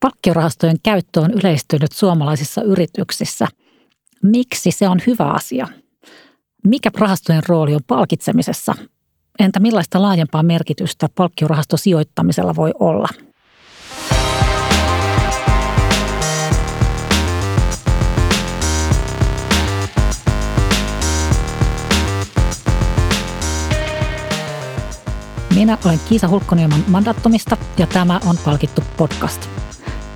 Palkkiorahastojen käyttö on yleistynyt suomalaisissa yrityksissä. Miksi se on hyvä asia? Mikä rahastojen rooli on palkitsemisessa? Entä millaista laajempaa merkitystä palkkiorahastosijoittamisella voi olla? Minä olen Kiisa Hulkkonieman Mandattomista ja tämä on Palkittu podcast.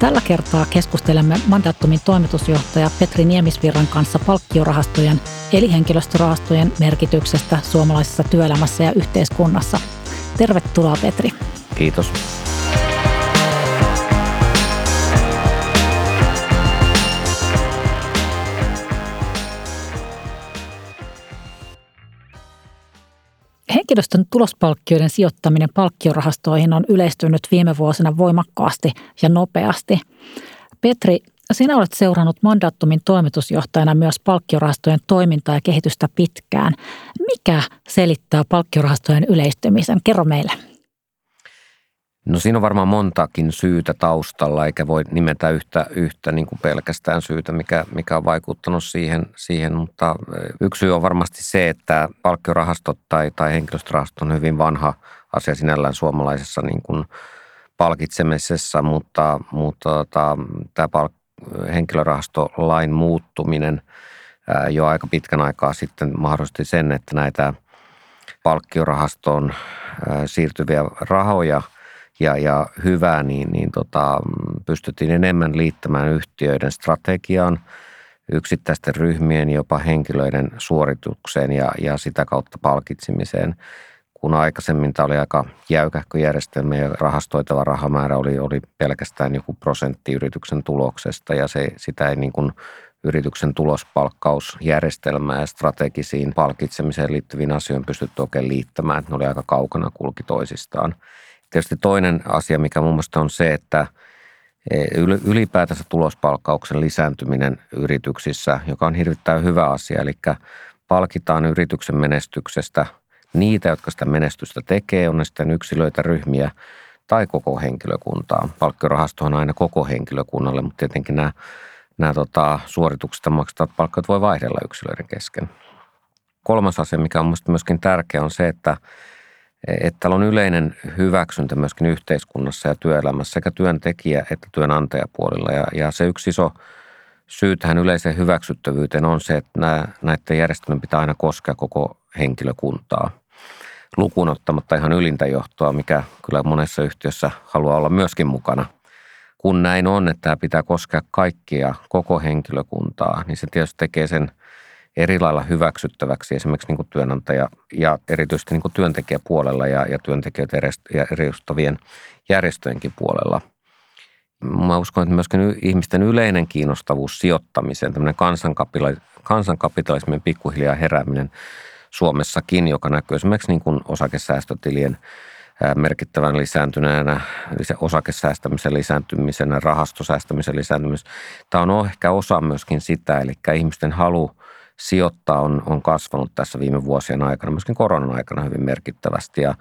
Tällä kertaa keskustelemme Mandattumin toimitusjohtaja Petri Niemisvirran kanssa palkkiorahastojen eli henkilöstörahastojen merkityksestä suomalaisessa työelämässä ja yhteiskunnassa. Tervetuloa Petri. Kiitos. Henkilöstön tulospalkkioiden sijoittaminen palkkiorahastoihin on yleistynyt viime vuosina voimakkaasti ja nopeasti. Petri, sinä olet seurannut Mandattumin toimitusjohtajana myös palkkiorahastojen toimintaa ja kehitystä pitkään. Mikä selittää palkkiorahastojen yleistymisen? Kerro meille. No siinä on varmaan montakin syytä taustalla, eikä voi nimetä yhtä, yhtä niin kuin pelkästään syytä, mikä, mikä on vaikuttanut siihen, siihen, mutta yksi syy on varmasti se, että palkkiorahastot tai, tai henkilöstörahastot on hyvin vanha asia sinällään suomalaisessa niin kuin palkitsemisessa, mutta, mutta tota, tämä palk- henkilörahastolain muuttuminen jo aika pitkän aikaa sitten mahdollisti sen, että näitä palkkiorahastoon siirtyviä rahoja – ja, ja hyvää, niin, niin tota, pystyttiin enemmän liittämään yhtiöiden strategiaan, yksittäisten ryhmien, jopa henkilöiden suoritukseen ja, ja sitä kautta palkitsemiseen. Kun aikaisemmin tämä oli aika jäykähkö järjestelmä ja rahastoitava rahamäärä oli, oli pelkästään joku prosentti yrityksen tuloksesta ja se, sitä ei niin kuin yrityksen tulospalkkausjärjestelmää ja strategisiin palkitsemiseen liittyviin asioihin pystytty oikein liittämään, että ne oli aika kaukana kulki toisistaan. Tietysti toinen asia, mikä mun mielestä on se, että e, ylipäätänsä tulospalkkauksen lisääntyminen yrityksissä, joka on hirvittävän hyvä asia, eli palkitaan yrityksen menestyksestä niitä, jotka sitä menestystä tekee, on ne sitten yksilöitä, ryhmiä tai koko henkilökuntaa. Palkkiorahasto on aina koko henkilökunnalle, mutta tietenkin nämä, nämä tota, suorituksista maksettavat palkkat voi vaihdella yksilöiden kesken. Kolmas asia, mikä on mielestäni myöskin tärkeä, on se, että että täällä on yleinen hyväksyntä myöskin yhteiskunnassa ja työelämässä sekä työntekijä- että työnantajapuolilla. Ja, ja se yksi iso syy tähän yleiseen hyväksyttävyyteen on se, että nämä, näiden järjestelmien pitää aina koskea koko henkilökuntaa lukuun ottamatta ihan ylintä johtoa, mikä kyllä monessa yhtiössä haluaa olla myöskin mukana. Kun näin on, että tämä pitää koskea kaikkia, koko henkilökuntaa, niin se tietysti tekee sen – eri lailla hyväksyttäväksi esimerkiksi niin kuin työnantaja ja erityisesti niin kuin työntekijäpuolella ja, ja työntekijöitä edustavien järjestöjenkin puolella. Mä uskon, että myöskin ihmisten yleinen kiinnostavuus sijoittamiseen, tämmöinen kansankapitalismin pikkuhiljaa herääminen Suomessakin, joka näkyy esimerkiksi niin kuin osakesäästötilien merkittävän lisääntyneenä, osakesäästämisen lisääntymisenä, rahastosäästämisen lisääntymisenä. Tämä on ehkä osa myöskin sitä, eli ihmisten halu sijoittaa on, on kasvanut tässä viime vuosien aikana, myöskin koronan aikana hyvin merkittävästi. Ja,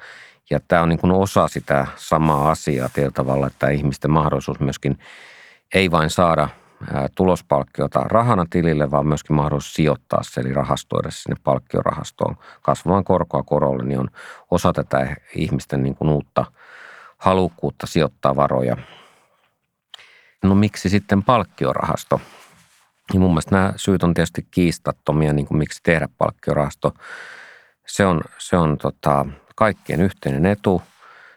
ja tämä on niin kuin osa sitä samaa asiaa tietyllä tavalla, että ihmisten mahdollisuus myöskin ei vain saada tulospalkkiota rahana tilille, vaan myöskin mahdollisuus sijoittaa se, eli rahastoida sinne palkkiorahastoon kasvamaan korkoa korolle, niin on osa tätä ihmisten niin kuin uutta halukkuutta sijoittaa varoja. No miksi sitten palkkiorahasto? Niin mun mielestä nämä syyt on tietysti kiistattomia, niin kuin miksi tehdä palkkiorahasto. Se on, se on tota, kaikkien yhteinen etu,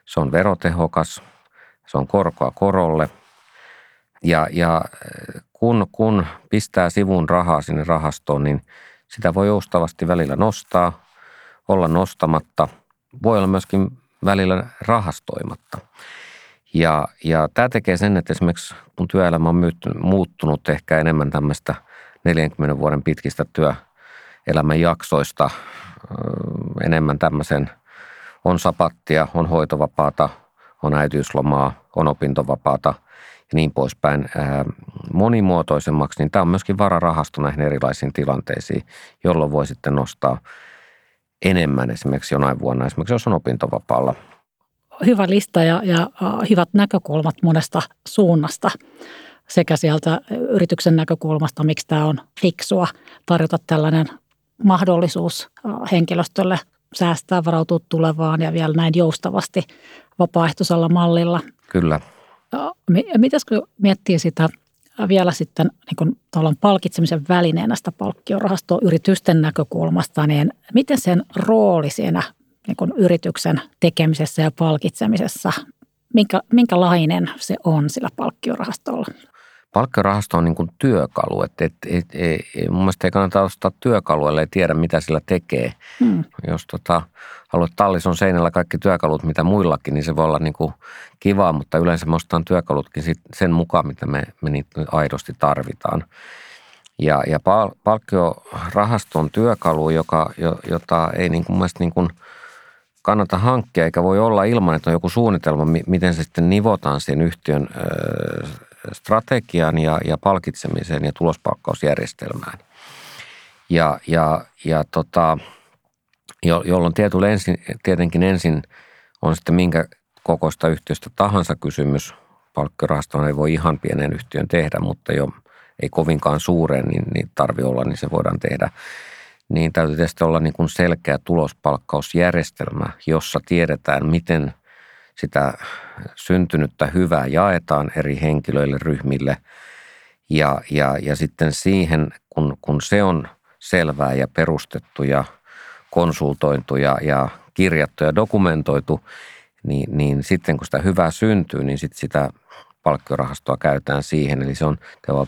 se on verotehokas, se on korkoa korolle. Ja, ja kun, kun pistää sivun rahaa sinne rahastoon, niin sitä voi joustavasti välillä nostaa, olla nostamatta. Voi olla myöskin välillä rahastoimatta. Ja, ja tämä tekee sen, että esimerkiksi kun työelämä on muuttunut ehkä enemmän tämmöistä 40 vuoden pitkistä työelämän jaksoista, enemmän tämmöisen on sapattia, on hoitovapaata, on äitiyslomaa, on opintovapaata ja niin poispäin. Monimuotoisemmaksi, niin tämä on myöskin vararahasto näihin erilaisiin tilanteisiin, jolloin voi sitten nostaa enemmän esimerkiksi jonain vuonna, esimerkiksi jos on opintovapaalla – hyvä lista ja, ja hyvät näkökulmat monesta suunnasta sekä sieltä yrityksen näkökulmasta, miksi tämä on fiksua tarjota tällainen mahdollisuus henkilöstölle säästää, varautua tulevaan ja vielä näin joustavasti vapaaehtoisella mallilla. Kyllä. Mitäs kun miettii sitä vielä sitten niin kun palkitsemisen välineenä sitä palkkiorahastoa yritysten näkökulmasta, niin miten sen rooli siinä niin kun yrityksen tekemisessä ja palkitsemisessa, minkä, minkälainen se on sillä palkkiorahastolla? Palkkiorahasto on niin kuin työkalu. Et, et, et, et, mun mielestä ei kannata ostaa työkalua, ellei tiedä, mitä sillä tekee. Hmm. Jos tota, haluat tallison seinällä kaikki työkalut, mitä muillakin, niin se voi olla niin kuin kivaa, mutta yleensä me ostetaan työkalutkin sit sen mukaan, mitä me, me niitä aidosti tarvitaan. Ja, ja pal- palkkiorahasto on työkalu, joka, jota ei niin kuin, niin kuin kannata hankkia, eikä voi olla ilman, että on joku suunnitelma, miten se sitten nivotaan siihen yhtiön strategian ja, ja palkitsemiseen ja tulospalkkausjärjestelmään. Ja, ja, ja tota, jo, jolloin tietyllä ensin, tietenkin ensin on sitten minkä kokoista yhtiöstä tahansa kysymys. Palkkiorahastoon ei voi ihan pienen yhtiön tehdä, mutta jo ei kovinkaan suureen, niin, niin tarvii olla, niin se voidaan tehdä. Niin täytyy tietysti olla niin kuin selkeä tulospalkkausjärjestelmä, jossa tiedetään, miten sitä syntynyttä hyvää jaetaan eri henkilöille, ryhmille. Ja, ja, ja sitten siihen, kun, kun se on selvää ja perustettu ja konsultointu ja, ja kirjattu ja dokumentoitu, niin, niin sitten kun sitä hyvää syntyy, niin sitten sitä palkkiorahastoa käytetään siihen. Eli se on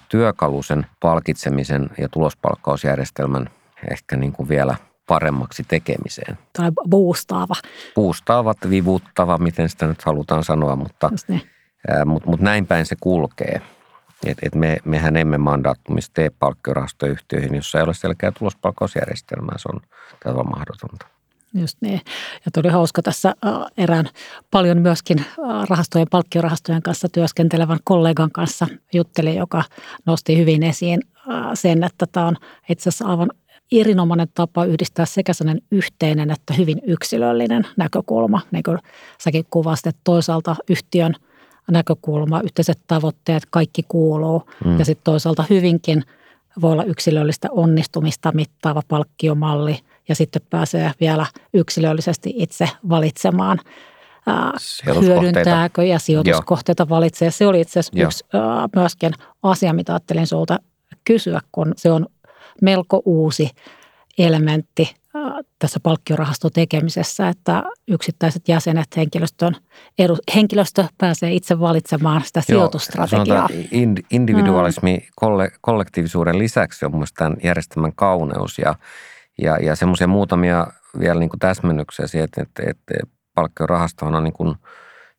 työkalu sen palkitsemisen ja tulospalkkausjärjestelmän ehkä niin kuin vielä – paremmaksi tekemiseen. Tai boostaava. Boostaava, vivuttava, miten sitä nyt halutaan sanoa, mutta, niin. mutta, mutta näin päin se kulkee. Et, et me, mehän emme mandaattumista tee palkkiorahastoyhtiöihin, jossa ei ole selkeä tulospalkkausjärjestelmää. Se on täysin mahdotonta. Just niin. Ja tuli hauska tässä erään paljon myöskin rahastojen, palkkiorahastojen kanssa työskentelevän kollegan kanssa jutteli, joka nosti hyvin esiin sen, että tämä on itse asiassa aivan erinomainen tapa yhdistää sekä sellainen yhteinen että hyvin yksilöllinen näkökulma, niin kuin säkin kuvasit, että toisaalta yhtiön näkökulma, yhteiset tavoitteet, kaikki kuuluu mm. ja sitten toisaalta hyvinkin voi olla yksilöllistä onnistumista mittaava palkkiomalli ja sitten pääsee vielä yksilöllisesti itse valitsemaan hyödyntääkö ja sijoituskohteita Joo. valitsee. Se oli itse asiassa yksi myöskin asia, mitä ajattelin sulta kysyä, kun se on melko uusi elementti tässä palkkiorahastotekemisessä, että yksittäiset jäsenet, henkilöstön, edu, henkilöstö pääsee itse valitsemaan sitä Joo, sijoitusstrategiaa. individualismi mm. kolle, kollektiivisuuden lisäksi on mielestäni tämän järjestelmän kauneus ja, ja, ja semmoisia muutamia vielä niin kuin täsmennyksiä siihen, että, että, että palkkiorahastohan on niin kuin,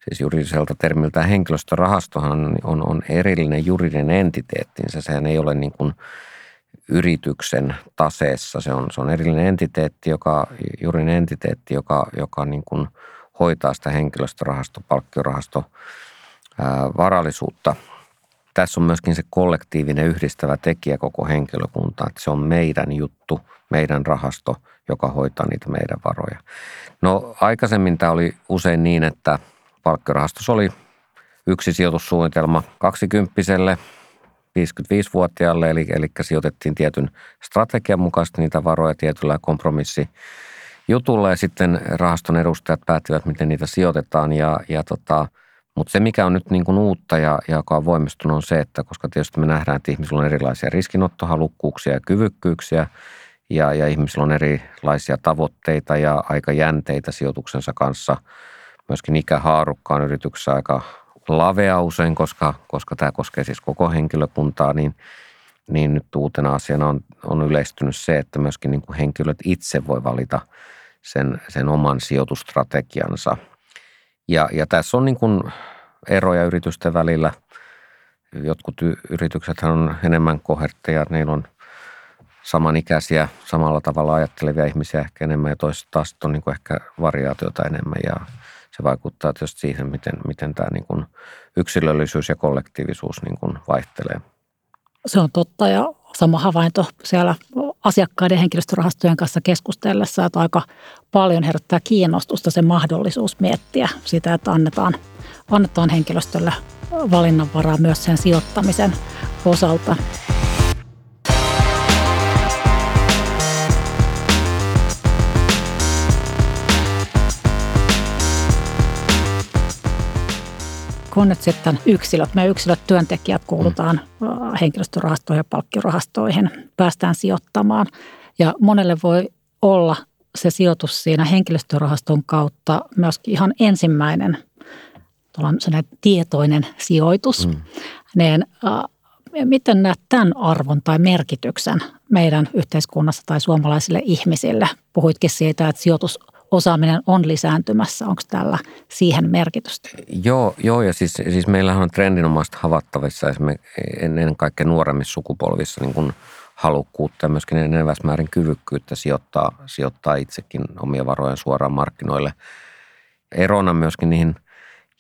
siis juridiselta termiltä henkilöstörahastohan on, on erillinen juridinen entiteettinsä. Sehän ei ole niin kuin – yrityksen taseessa. Se on, se on erillinen entiteetti, joka, juridinen entiteetti, joka, joka niin kuin hoitaa sitä henkilöstörahasto, palkkiorahasto, ää, varallisuutta. Tässä on myöskin se kollektiivinen yhdistävä tekijä koko henkilökunta, että se on meidän juttu, meidän rahasto, joka hoitaa niitä meidän varoja. No aikaisemmin tämä oli usein niin, että palkkiorahastossa oli yksi sijoitussuunnitelma kaksikymppiselle – 55-vuotiaalle, eli, eli sijoitettiin tietyn strategian mukaisesti niitä varoja tietyllä kompromissi jutulla ja sitten rahaston edustajat päättivät, miten niitä sijoitetaan ja, ja tota, mutta se, mikä on nyt niin kuin uutta ja, ja joka on voimistunut, on se, että koska tietysti me nähdään, että ihmisillä on erilaisia riskinottohalukkuuksia ja kyvykkyyksiä ja, ja ihmisillä on erilaisia tavoitteita ja aika jänteitä sijoituksensa kanssa. Myöskin ikähaarukkaan yrityksessä aika lavea usein, koska, koska tämä koskee siis koko henkilökuntaa, niin, niin nyt uutena asiana on, on yleistynyt se, että myöskin niin kuin henkilöt itse voi valita sen, sen oman sijoitustrategiansa. Ja, ja tässä on niin kuin eroja yritysten välillä. Jotkut yritykset on enemmän kohertteja, niillä on samanikäisiä, samalla tavalla ajattelevia ihmisiä ehkä enemmän ja toiset taas on niin kuin ehkä variaatiota enemmän ja se vaikuttaa tietysti siihen, miten, miten tämä niin kuin yksilöllisyys ja kollektiivisuus niin kuin vaihtelee. Se on totta ja sama havainto siellä asiakkaiden henkilöstörahastojen kanssa keskustellessa, että aika paljon herättää kiinnostusta se mahdollisuus miettiä sitä, että annetaan, annetaan henkilöstölle valinnanvaraa myös sen sijoittamisen osalta. Kun nyt sitten yksilöt, me yksilöt työntekijät kuulutaan mm. henkilöstörahastoihin ja palkkiorahastoihin, päästään sijoittamaan. Ja monelle voi olla se sijoitus siinä henkilöstörahaston kautta myöskin ihan ensimmäinen tietoinen sijoitus. Mm. Niin, äh, miten näet tämän arvon tai merkityksen meidän yhteiskunnassa tai suomalaisille ihmisille? Puhuitkin siitä, että sijoitus osaaminen on lisääntymässä. Onko tällä siihen merkitystä? Joo, joo ja siis, siis meillähän on trendinomaista havattavissa ennen kaikkea nuoremmissa sukupolvissa niin kuin halukkuutta ja myöskin enenevässä kyvykkyyttä sijoittaa, sijoittaa itsekin omia varoja suoraan markkinoille. Erona myöskin niihin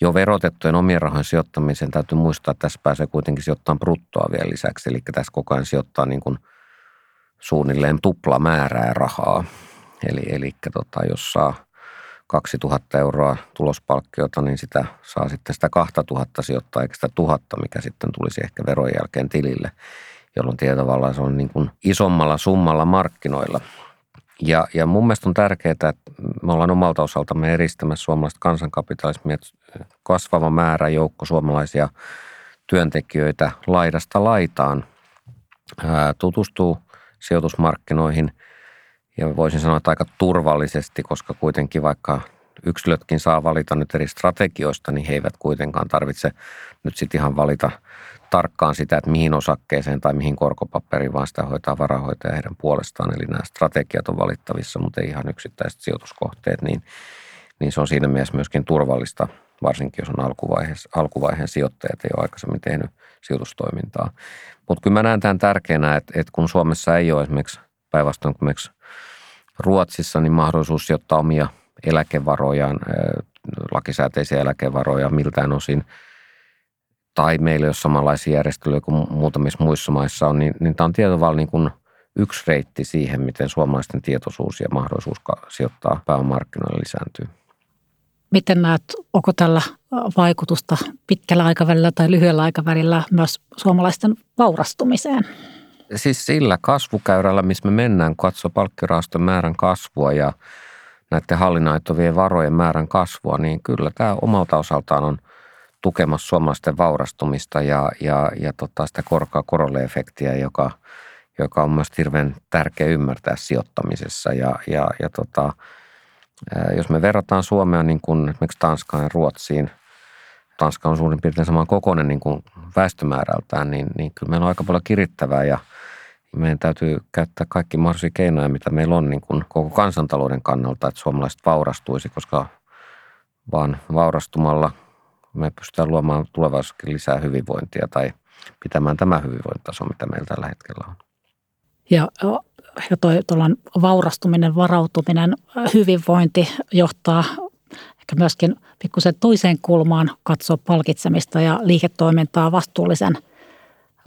jo verotettujen omien rahojen sijoittamiseen täytyy muistaa, että tässä pääsee kuitenkin sijoittamaan bruttoa vielä lisäksi. Eli tässä koko ajan sijoittaa niin kuin suunnilleen tupla määrää rahaa Eli, eli tota, jos saa 2000 euroa tulospalkkiota, niin sitä saa sitten sitä 2000 sijoittaa, eikä sitä tuhatta, mikä sitten tulisi ehkä veron jälkeen tilille, jolloin tietyllä se on niin kuin isommalla summalla markkinoilla. Ja, ja mun mielestä on tärkeää, että me ollaan omalta osaltamme eristämässä suomalaista kansankapitalismia, kasvava määrä joukko suomalaisia työntekijöitä laidasta laitaan tutustuu sijoitusmarkkinoihin – ja voisin sanoa, että aika turvallisesti, koska kuitenkin vaikka yksilötkin saa valita nyt eri strategioista, niin he eivät kuitenkaan tarvitse nyt sitten ihan valita tarkkaan sitä, että mihin osakkeeseen tai mihin korkopaperiin, vaan sitä hoitaa varahoitaja heidän puolestaan. Eli nämä strategiat on valittavissa, mutta ei ihan yksittäiset sijoituskohteet, niin, niin se on siinä mielessä myöskin turvallista, varsinkin jos on alkuvaiheen sijoittajat, ei ole aikaisemmin tehnyt sijoitustoimintaa. Mutta kyllä mä näen tämän tärkeänä, että, että kun Suomessa ei ole esimerkiksi päinvastoin kuin Ruotsissa niin mahdollisuus sijoittaa omia eläkevarojaan, lakisääteisiä eläkevaroja miltään osin, tai meillä ei ole samanlaisia järjestelyjä kuin muutamissa muissa maissa on, niin, niin tämä on tietyllä niin kuin yksi reitti siihen, miten suomalaisten tietoisuus ja mahdollisuus sijoittaa pääomarkkinoille lisääntyy. Miten näet, onko tällä vaikutusta pitkällä aikavälillä tai lyhyellä aikavälillä myös suomalaisten vaurastumiseen? Siis sillä kasvukäyrällä, missä me mennään, katsoa palkkirahaston määrän kasvua ja näiden hallinnoituvien varojen määrän kasvua, niin kyllä tämä omalta osaltaan on tukemassa suomalaisten vaurastumista ja, ja, ja tota sitä korkaa korolle-efektiä, joka, joka on myös hirveän tärkeä ymmärtää sijoittamisessa. Ja, ja, ja tota, jos me verrataan Suomea niin kuin esimerkiksi Tanskaan ja Ruotsiin, Tanska on suurin piirtein saman kokoinen niin kuin väestömäärältään, niin, niin kyllä meillä on aika paljon kirittävää ja – meidän täytyy käyttää kaikki mahdollisia keinoja, mitä meillä on niin kuin koko kansantalouden kannalta, että suomalaiset vaurastuisi, koska vaan vaurastumalla me pystytään luomaan tulevaisuudessakin lisää hyvinvointia tai pitämään tämä hyvinvointitaso, mitä meillä tällä hetkellä on. Ja, ja toi vaurastuminen, varautuminen, hyvinvointi johtaa ehkä myöskin pikkusen toiseen kulmaan katsoa palkitsemista ja liiketoimintaa vastuullisen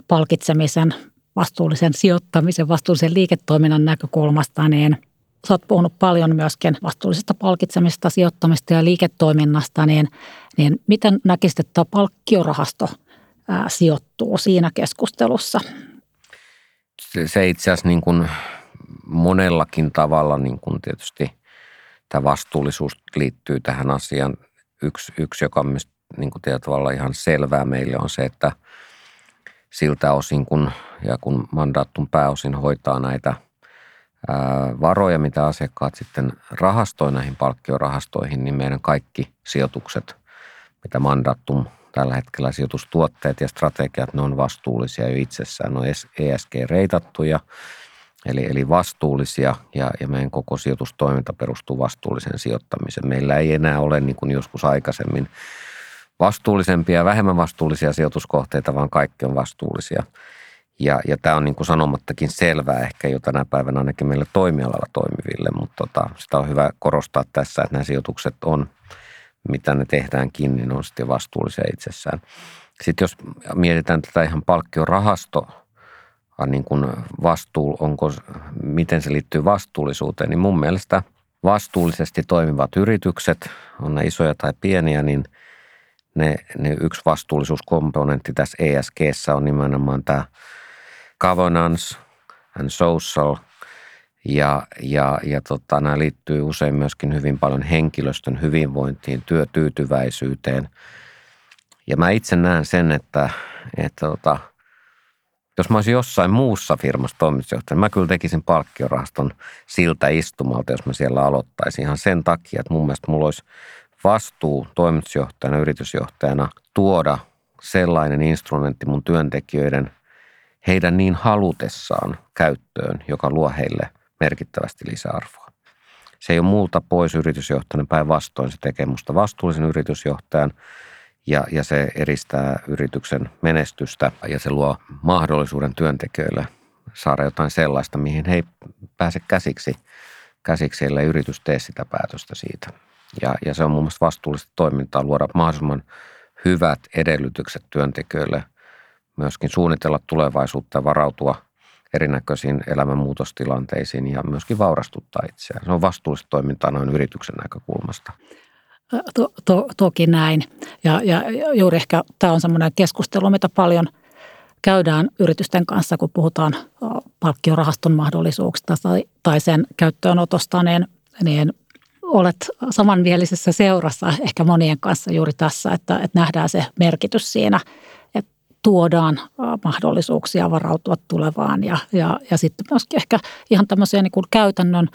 palkitsemisen vastuullisen sijoittamisen, vastuullisen liiketoiminnan näkökulmasta, niin sä oot puhunut paljon myöskin vastuullisesta palkitsemista, sijoittamista ja liiketoiminnasta, niin, niin miten näkisit, että palkkiorahasto ää, sijoittuu siinä keskustelussa? Se, se itse asiassa niin kuin monellakin tavalla niin kuin tietysti tämä vastuullisuus liittyy tähän asiaan. Yksi, yksi joka on niin kuin tavalla ihan selvää meille on se, että – siltä osin, kun, ja kun mandaattum pääosin hoitaa näitä ää, varoja, mitä asiakkaat sitten rahastoi näihin palkkiorahastoihin, niin meidän kaikki sijoitukset, mitä mandaattum tällä hetkellä sijoitustuotteet ja strategiat, ne on vastuullisia jo itsessään, ne on ESG-reitattuja, eli, eli vastuullisia ja, ja meidän koko sijoitustoiminta perustuu vastuulliseen sijoittamiseen. Meillä ei enää ole niin kuin joskus aikaisemmin vastuullisempia ja vähemmän vastuullisia sijoituskohteita, vaan kaikki on vastuullisia. Ja, ja tämä on niin kuin sanomattakin selvää ehkä jo tänä päivänä ainakin meille toimialalla toimiville, mutta tota, sitä on hyvä korostaa tässä, että nämä sijoitukset on, mitä ne tehdäänkin, niin on sitten vastuullisia itsessään. Sitten jos mietitään tätä ihan palkkiorahasto niin kuin vastuu, onko, miten se liittyy vastuullisuuteen, niin mun mielestä vastuullisesti toimivat yritykset, on ne isoja tai pieniä, niin ne, ne yksi vastuullisuuskomponentti tässä ESGssä on nimenomaan tämä governance and social – ja, ja, ja tota, nämä liittyy usein myöskin hyvin paljon henkilöstön hyvinvointiin, työtyytyväisyyteen. Ja mä itse näen sen, että, että tota, jos mä olisin jossain muussa firmassa toimitusjohtajana, mä kyllä tekisin palkkiorahaston siltä istumalta, jos mä siellä aloittaisin ihan sen takia, että mun mielestä mulla olisi vastuu toimitusjohtajana, yritysjohtajana tuoda sellainen instrumentti mun työntekijöiden heidän niin halutessaan käyttöön, joka luo heille merkittävästi lisäarvoa. Se ei ole multa pois yritysjohtajan, päinvastoin se tekee musta vastuullisen yritysjohtajan ja, ja se edistää yrityksen menestystä ja se luo mahdollisuuden työntekijöille saada jotain sellaista, mihin he ei pääse käsiksi, käsiksi ellei yritys tee sitä päätöstä siitä. Ja, ja se on mun mielestä vastuullista toimintaa luoda mahdollisimman hyvät edellytykset työntekijöille myöskin suunnitella tulevaisuutta ja varautua – erinäköisiin elämänmuutostilanteisiin ja myöskin vaurastuttaa itseään. Se on vastuullista toimintaa noin yrityksen näkökulmasta. To, to, toki näin. Ja, ja juuri ehkä tämä on semmoinen keskustelu, mitä paljon käydään yritysten kanssa, kun puhutaan palkkiorahaston mahdollisuuksista tai, tai sen käyttöönotosta, niin, niin olet samanmielisessä seurassa ehkä monien kanssa juuri tässä, että, että nähdään se merkitys siinä – tuodaan mahdollisuuksia varautua tulevaan ja, ja, ja sitten myöskin ehkä ihan tämmöisiä niin kuin käytännön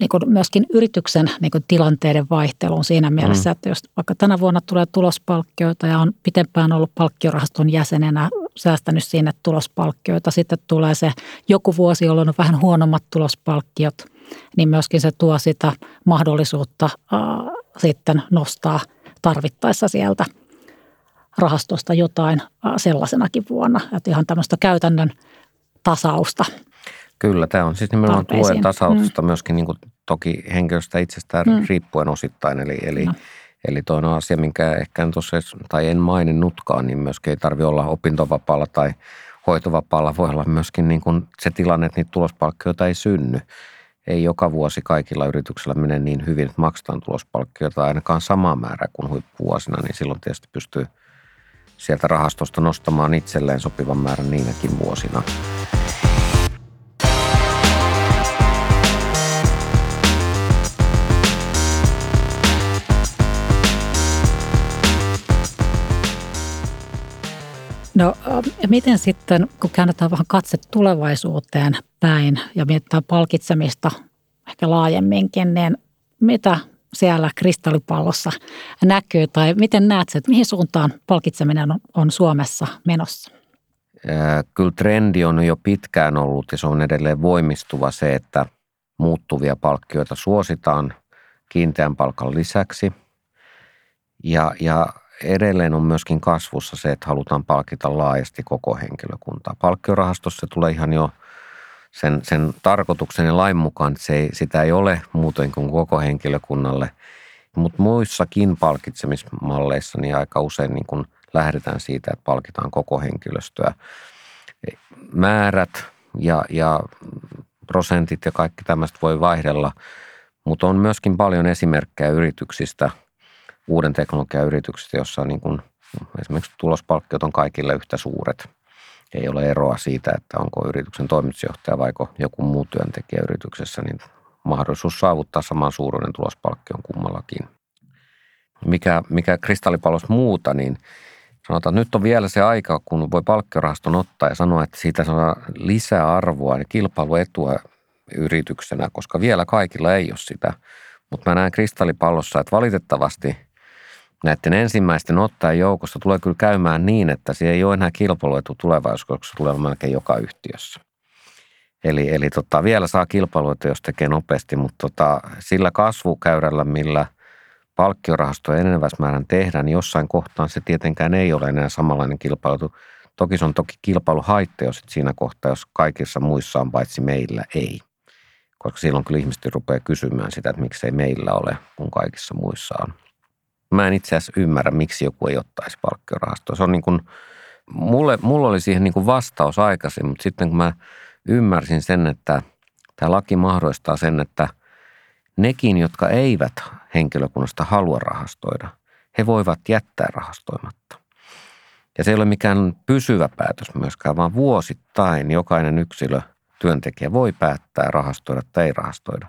niin kuin myöskin yrityksen niin kuin tilanteiden vaihteluun siinä mielessä, mm. että jos vaikka tänä vuonna tulee tulospalkkioita ja on pitempään ollut palkkiorahaston jäsenenä, säästänyt sinne tulospalkkioita, sitten tulee se joku vuosi, jolloin on vähän huonommat tulospalkkiot, niin myöskin se tuo sitä mahdollisuutta ää, sitten nostaa tarvittaessa sieltä – rahastosta jotain sellaisenakin vuonna. Että ihan tämmöistä käytännön tasausta. Kyllä, tämä on siis nimenomaan tuen tasausta mm. myöskin niin kuin toki henkilöstä itsestään mm. riippuen osittain. Eli, eli, no. eli toinen asia, minkä ehkä en tuossa, tai en maininnutkaan, niin myöskin ei tarvitse olla opintovapaalla tai hoitovapaalla. Voi olla myöskin niin kuin se tilanne, että niitä tulospalkkioita ei synny. Ei joka vuosi kaikilla yrityksillä mene niin hyvin, että maksetaan tulospalkkioita ainakaan samaa määrää kuin huippuvuosina, niin silloin tietysti pystyy – sieltä rahastosta nostamaan itselleen sopivan määrän niinäkin vuosina. No miten sitten, kun käännetään vähän katse tulevaisuuteen päin ja mietitään palkitsemista ehkä laajemminkin, niin mitä siellä kristallipallossa näkyy tai miten näet että mihin suuntaan palkitseminen on, Suomessa menossa? Kyllä trendi on jo pitkään ollut ja se on edelleen voimistuva se, että muuttuvia palkkioita suositaan kiinteän palkan lisäksi. Ja, ja edelleen on myöskin kasvussa se, että halutaan palkita laajasti koko henkilökuntaa. Palkkiorahastossa tulee ihan jo – sen, sen tarkoituksen ja lain mukaan se ei, sitä ei ole muuten kuin koko henkilökunnalle. Mutta muissakin palkitsemismalleissa niin aika usein niin kun lähdetään siitä, että palkitaan koko henkilöstöä. Määrät ja, ja prosentit ja kaikki tämmöistä voi vaihdella, mutta on myöskin paljon esimerkkejä yrityksistä, uuden teknologian yrityksistä, jossa niin kun, esimerkiksi tulospalkkiot on kaikille yhtä suuret – ei ole eroa siitä, että onko yrityksen toimitusjohtaja vai joku muu työntekijä yrityksessä, niin mahdollisuus saavuttaa saman suuruinen tulospalkki on kummallakin. Mikä, mikä kristallipallos muuta, niin sanotaan, että nyt on vielä se aika, kun voi palkkiorahaston ottaa ja sanoa, että siitä saa lisää arvoa ja kilpailuetua yrityksenä, koska vielä kaikilla ei ole sitä. Mutta mä näen kristallipallossa, että valitettavasti – näiden ensimmäisten ottajien joukossa tulee kyllä käymään niin, että se ei ole enää kilpailuetu tulevaisuudessa, koska se tulee melkein joka yhtiössä. Eli, eli tota, vielä saa kilpailuetu, jos tekee nopeasti, mutta tota, sillä kasvukäyrällä, millä palkkiorahasto eneneväsmäärän tehdään, niin jossain kohtaan se tietenkään ei ole enää samanlainen kilpailuetu. Toki se on toki kilpailuhaitta, jos siinä kohtaa, jos kaikissa muissa on paitsi meillä ei. Koska silloin kyllä ihmiset rupeaa kysymään sitä, että miksei meillä ole, kun kaikissa muissa on. Mä en itse asiassa ymmärrä, miksi joku ei ottaisi palkkiorahastoa. Se on niin kuin mulle, mulla oli siihen niin kuin vastaus aikaisin, mutta sitten kun mä ymmärsin sen, että tämä laki mahdollistaa sen, että nekin, jotka eivät henkilökunnasta halua rahastoida, he voivat jättää rahastoimatta. Ja se ei ole mikään pysyvä päätös myöskään, vaan vuosittain jokainen yksilö, työntekijä voi päättää rahastoida tai ei rahastoida.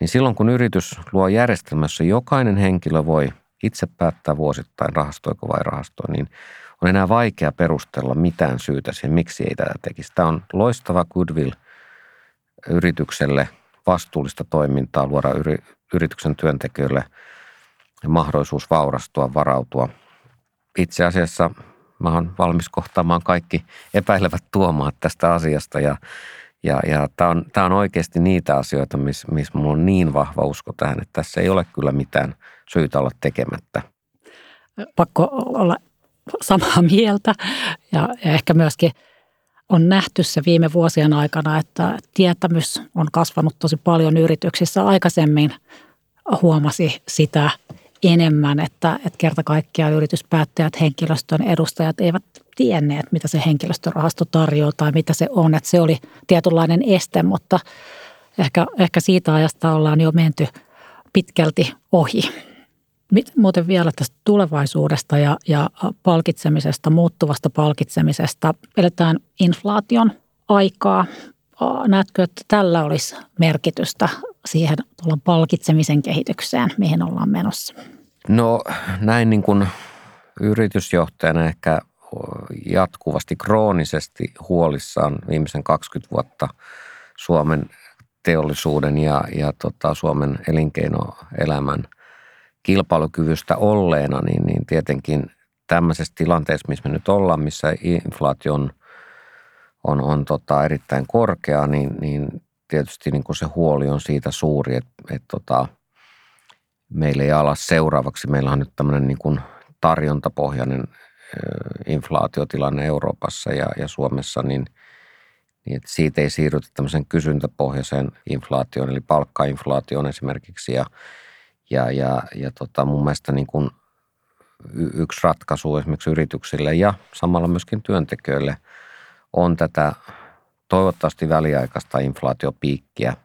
Niin silloin kun yritys luo järjestelmässä, jokainen henkilö voi itse päättää vuosittain rahastoiko vai rahastoi, niin on enää vaikea perustella mitään syytä siihen, miksi ei tätä tekisi. Tämä on loistava goodwill yritykselle, vastuullista toimintaa, luoda yri, yrityksen työntekijöille mahdollisuus vaurastua, varautua. Itse asiassa mä oon valmis kohtaamaan kaikki epäilevät tuomaat tästä asiasta ja, ja, ja tämä on, on oikeasti niitä asioita, missä miss mulla on niin vahva usko tähän, että tässä ei ole kyllä mitään syytä olla tekemättä. Pakko olla samaa mieltä ja, ja ehkä myöskin on nähty se viime vuosien aikana, että tietämys on kasvanut tosi paljon yrityksissä. Aikaisemmin huomasi sitä enemmän, että, että kerta kaikkiaan yrityspäättäjät, henkilöstön edustajat eivät tienneet, mitä se henkilöstörahasto tarjoaa tai mitä se on. Että se oli tietynlainen este, mutta ehkä, ehkä siitä ajasta ollaan jo menty pitkälti ohi. Muuten vielä tästä tulevaisuudesta ja, ja palkitsemisesta, muuttuvasta palkitsemisesta. Eletään inflaation aikaa. Näetkö, että tällä olisi merkitystä siihen palkitsemisen kehitykseen, mihin ollaan menossa? No näin niin kuin yritysjohtajana ehkä jatkuvasti kroonisesti huolissaan viimeisen 20 vuotta Suomen teollisuuden ja, ja tota, Suomen elinkeinoelämän – kilpailukyvystä olleena, niin, niin tietenkin tämmöisessä tilanteessa, missä me nyt ollaan, missä inflaatio on, on, on tota erittäin korkea, niin, niin tietysti niin se huoli on siitä suuri, että, että tota, meillä ei ala seuraavaksi. Meillä on nyt tämmöinen niin tarjontapohjainen inflaatiotilanne Euroopassa ja, ja Suomessa, niin, niin että siitä ei siirrytä tämmöisen kysyntäpohjaiseen inflaatioon, eli palkkainflaatioon esimerkiksi. Ja, ja, ja, ja tota, mun mielestä niin kuin yksi ratkaisu esimerkiksi yrityksille ja samalla myöskin työntekijöille on tätä toivottavasti väliaikaista inflaatiopiikkiä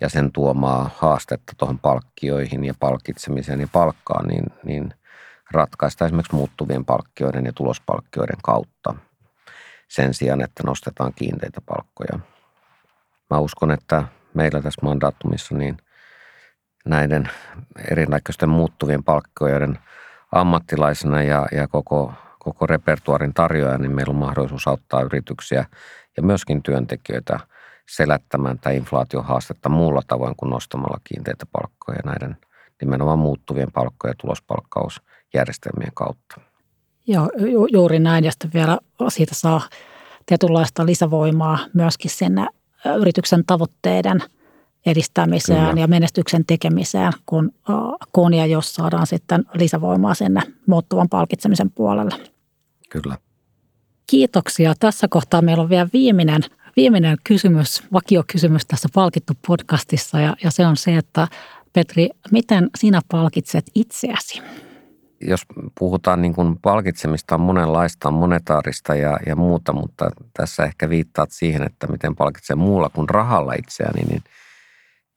ja sen tuomaa haastetta tuohon palkkioihin ja palkitsemiseen ja palkkaan, niin, niin ratkaista esimerkiksi muuttuvien palkkioiden ja tulospalkkioiden kautta sen sijaan, että nostetaan kiinteitä palkkoja. Mä uskon, että meillä tässä mandaattumissa niin – näiden erinäköisten muuttuvien palkkojen ammattilaisena ja, ja koko, koko repertuarin tarjoaja, niin meillä on mahdollisuus auttaa yrityksiä ja myöskin työntekijöitä selättämään tätä inflaatiohaastetta muulla tavoin kuin nostamalla kiinteitä palkkoja näiden nimenomaan muuttuvien palkkojen ja tulospalkkausjärjestelmien kautta. Joo, ju- juuri näin. Ja sitten vielä siitä saa tietynlaista lisävoimaa myöskin sinne yrityksen tavoitteiden – edistämiseen Kyllä. ja menestyksen tekemiseen, kun, kun ja jos saadaan sitten lisävoimaa sinne muuttuvan palkitsemisen puolelle. Kyllä. Kiitoksia. Tässä kohtaa meillä on vielä viimeinen, viimeinen kysymys, vakiokysymys tässä Palkittu podcastissa ja, ja se on se, että Petri, miten sinä palkitset itseäsi? Jos puhutaan niin kuin palkitsemista on monenlaista, on monetaarista ja, ja muuta, mutta tässä ehkä viittaat siihen, että miten palkitsee muulla kuin rahalla itseäni, niin –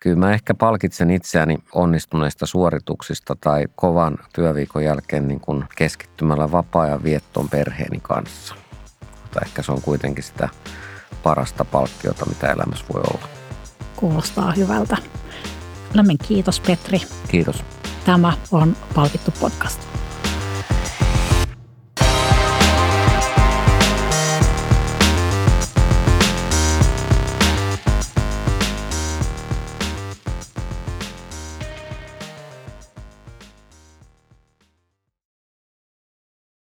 Kyllä mä ehkä palkitsen itseäni onnistuneista suorituksista tai kovan työviikon jälkeen niin kuin keskittymällä vapaa-ajan viettoon perheeni kanssa. Mutta ehkä se on kuitenkin sitä parasta palkkiota, mitä elämässä voi olla. Kuulostaa hyvältä. Lämmin kiitos Petri. Kiitos. Tämä on Palkittu podcast.